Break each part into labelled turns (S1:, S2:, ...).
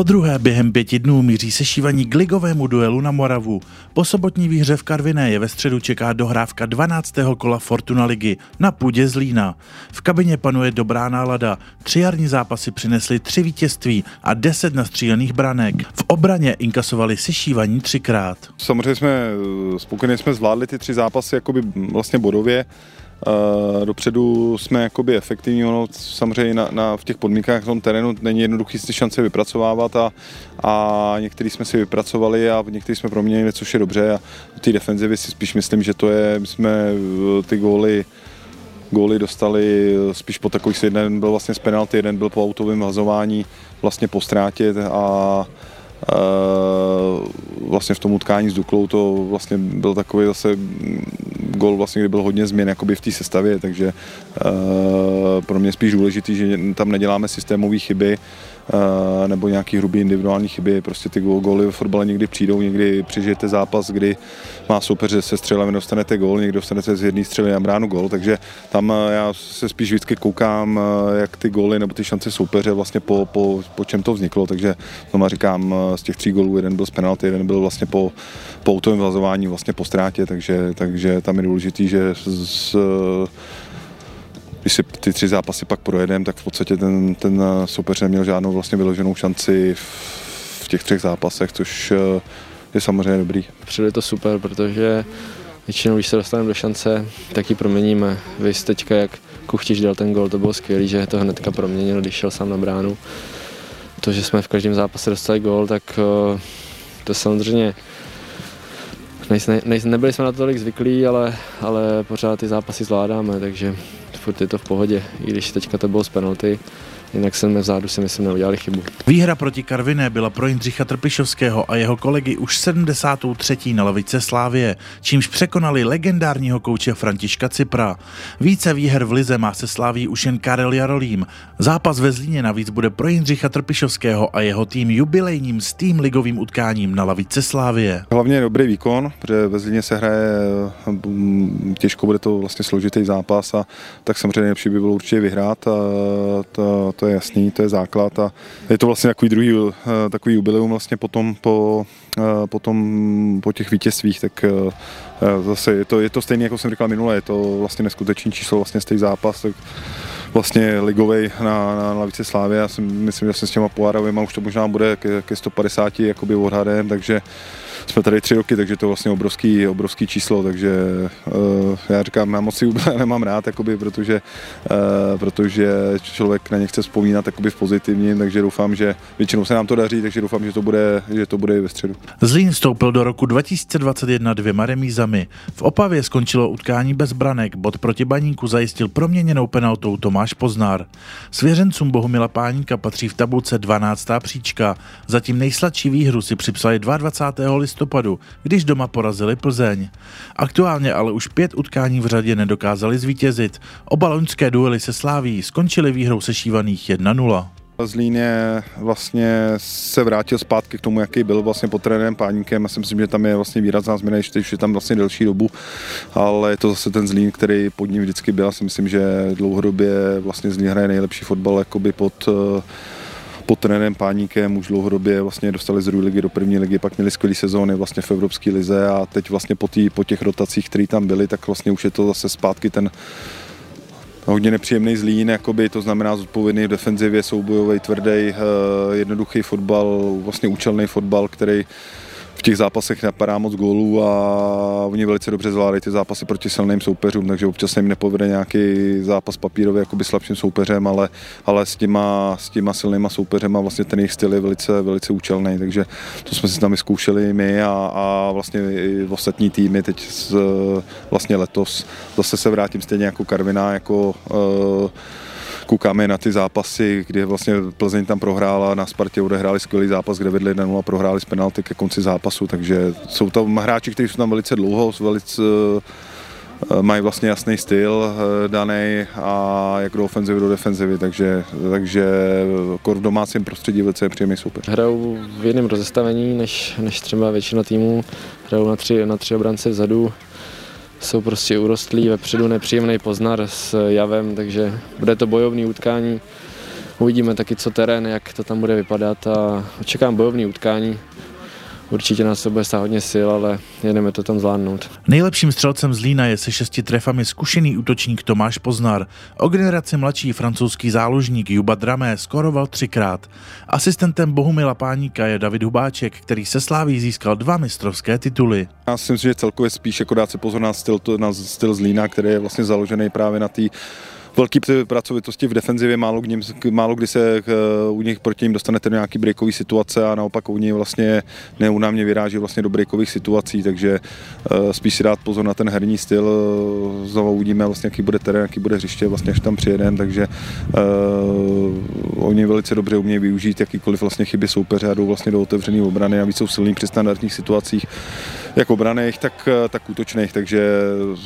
S1: Po druhé během pěti dnů míří sešívaní k ligovému duelu na Moravu. Po sobotní výhře v Karviné je ve středu čeká dohrávka 12. kola Fortuna ligy na půdě Zlína. V kabině panuje dobrá nálada. Tři jarní zápasy přinesly tři vítězství a deset nastřílených branek. V obraně inkasovali sešívaní třikrát.
S2: Samozřejmě jsme spokojně jsme zvládli ty tři zápasy jakoby vlastně bodově. Dopředu jsme jakoby efektivní, ono samozřejmě na, na, v těch podmínkách v tom terénu není jednoduchý si šance vypracovávat a, a některý jsme si vypracovali a některý jsme proměnili, což je dobře. A v té defenzivy si spíš myslím, že to je, my jsme eh, ty góly góly dostali spíš po takových, jeden byl vlastně z penalty, jeden byl po autovém hazování vlastně po ztrátě a vlastně v tom utkání s Duklou to vlastně byl takový zase gol, vlastně, kdy byl hodně změn jakoby v té sestavě, takže pro mě spíš důležitý, že tam neděláme systémové chyby, Eh, nebo nějaký hrubý individuální chyby. Prostě ty góly v fotbale někdy přijdou, někdy přežijete zápas, kdy má soupeř se střelami dostanete gól, někdy dostanete z jedné střely na bránu gól, takže tam eh, já se spíš vždycky koukám, eh, jak ty góly nebo ty šance soupeře vlastně po, po, po čem to vzniklo, takže znovu říkám, z těch tří gólů jeden byl z penalty, jeden byl vlastně po, po autovém vlastně po ztrátě, takže, takže tam je důležitý, že z, když si ty tři zápasy pak projedeme, tak v podstatě ten, ten soupeř neměl žádnou vlastně vyloženou šanci v, těch třech zápasech, což eh, je samozřejmě dobrý.
S3: Přijde to super, protože většinou, když se dostaneme do šance, tak ji proměníme. Vy teďka, jak Kuchtiš dal ten gol, to bylo skvělé, že to hnedka proměnil, když šel sám na bránu. To, že jsme v každém zápase dostali gol, tak eh, to samozřejmě nejsme, nejsme, nebyli jsme na to tolik zvyklí, ale, ale pořád ty zápasy zvládáme, takže furt je to v pohodě, i když teďka to bylo z penalty, jinak jsme vzadu si myslím neudělali chybu.
S1: Výhra proti Karviné byla pro Jindřicha Trpišovského a jeho kolegy už 73. na lavice Slávie, čímž překonali legendárního kouče Františka Cipra. Více výher v Lize má se Sláví už jen Karel Jarolím. Zápas ve Zlíně navíc bude pro Jindřicha Trpišovského a jeho tým jubilejním s tým ligovým utkáním na lavice Slávie.
S2: Hlavně dobrý výkon, protože ve Zlíně se hraje mm, těžko, bude to vlastně složitý zápas a tak samozřejmě nejlepší by bylo určitě vyhrát a to, to je jasný, to je základ a je to vlastně takový druhý, eh, takový jubileum vlastně potom po, eh, potom po těch vítězstvích, tak eh, zase je to, je to stejné, jako jsem říkal minule, je to vlastně neskutečný číslo vlastně z těch zápas, tak vlastně ligovej na, na lavici Slávy. Já si myslím, že jsem s těma pohárovými už to možná bude ke, ke 150 jakoby odhadem, takže jsme tady tři roky, takže to je vlastně obrovský, obrovský číslo, takže uh, já říkám, já moc si úplně nemám rád, jakoby, protože, uh, protože člověk na ně chce vzpomínat v pozitivním, takže doufám, že většinou se nám to daří, takže doufám, že to bude, že to bude i ve středu.
S1: Zlín vstoupil do roku 2021 dvěma remízami. V Opavě skončilo utkání bez branek, bod proti Baníku zajistil proměněnou penaltou Tomáš Poznár. Svěřencům Bohumila Páníka patří v tabulce 12. příčka. Zatím nejsladší výhru si připsali 22. listopadu listopadu, když doma porazili Plzeň. Aktuálně ale už pět utkání v řadě nedokázali zvítězit. Oba loňské duely se sláví skončily výhrou sešívaných 1-0.
S2: Zlín je vlastně se vrátil zpátky k tomu, jaký byl vlastně pod trenérem Páníkem. Já si myslím, že tam je vlastně výrazná změna, když je tam vlastně delší dobu, ale je to zase ten Zlín, který pod ním vždycky byl. Já si myslím, že dlouhodobě vlastně Zlín hraje nejlepší fotbal jakoby pod pod trenérem Páníkem už dlouhodobě vlastně dostali z druhé ligy do první ligy, pak měli skvělé sezóny vlastně v Evropské lize a teď vlastně po, tý, po těch rotacích, které tam byly, tak vlastně už je to zase zpátky ten hodně nepříjemný zlín, jakoby, to znamená zodpovědný v defenzivě, soubojový, tvrdý, eh, jednoduchý fotbal, vlastně účelný fotbal, který v těch zápasech napadá moc gólů a oni velice dobře zvládají ty zápasy proti silným soupeřům, takže občas jim nepovede nějaký zápas papírový jakoby slabším soupeřem, ale, ale s, těma, s těma silnýma soupeřema vlastně ten jejich styl je velice, velice účelný, takže to jsme si tam vyzkoušeli my a, a vlastně i v ostatní týmy teď z, vlastně letos. Zase se vrátím stejně jako Karviná, jako uh, koukáme na ty zápasy, kdy vlastně Plzeň tam prohrála, na Spartě odehráli skvělý zápas, kde vedli 1-0 a prohráli z penalty ke konci zápasu, takže jsou tam hráči, kteří jsou tam velice dlouho, velice eh, mají vlastně jasný styl eh, daný a jak do ofenzivy, do defenzivy, takže, takže v domácím prostředí velice příjemný super.
S3: Hrajou v jiném rozestavení než, než třeba většina týmů, hrajou na tři, na tři obrance vzadu, jsou prostě urostlí, vepředu nepříjemný poznar s javem, takže bude to bojovný utkání uvidíme taky, co terén, jak to tam bude vypadat a očekám bojovný utkání. Určitě nás to bude stát hodně sil, ale jedeme to tam zvládnout.
S1: Nejlepším střelcem z Lína je se šesti trefami zkušený útočník Tomáš Poznar. O generaci mladší francouzský záložník Juba Dramé skoroval třikrát. Asistentem Bohumila Páníka je David Hubáček, který se sláví získal dva mistrovské tituly.
S2: Já si myslím, že celkově spíš jako dát se pozor na styl, na styl z Lína, který je vlastně založený právě na té velký pracovitosti v defenzivě, málo, kdy, málo kdy se eh, u nich proti ním dostanete do nějaký breakový situace a naopak oni vlastně neúnámě vyráží vlastně do breakových situací, takže eh, spíš si dát pozor na ten herní styl, znovu uvidíme vlastně, jaký bude terén, jaký bude hřiště, vlastně až tam přijedeme, takže uh, oni velice dobře umějí využít jakýkoliv vlastně chyby soupeře a jdou vlastně do otevřené obrany a víc jsou silní při standardních situacích, jak obraných, tak, tak útočných, takže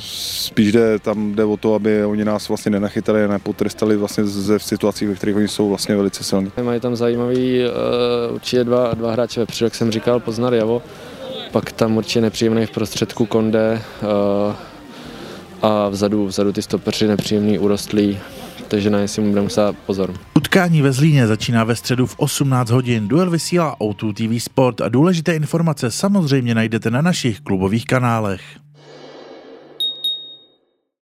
S2: spíš jde, tam jde o to, aby oni nás vlastně nenachytali a nepotrestali vlastně ze situací, ve kterých oni jsou vlastně velice silní.
S3: Mají tam zajímavý uh, určitě dva, dva hráče vepředu, jak jsem říkal, Poznar Javo, pak tam určitě nepříjemný v prostředku Konde uh, a vzadu, vzadu ty stopeři nepříjemný urostlý, takže na si budeme muset pozor.
S1: Utkání ve Zlíně začíná ve středu v 18 hodin. Duel vysílá O2 TV Sport a důležité informace samozřejmě najdete na našich klubových kanálech.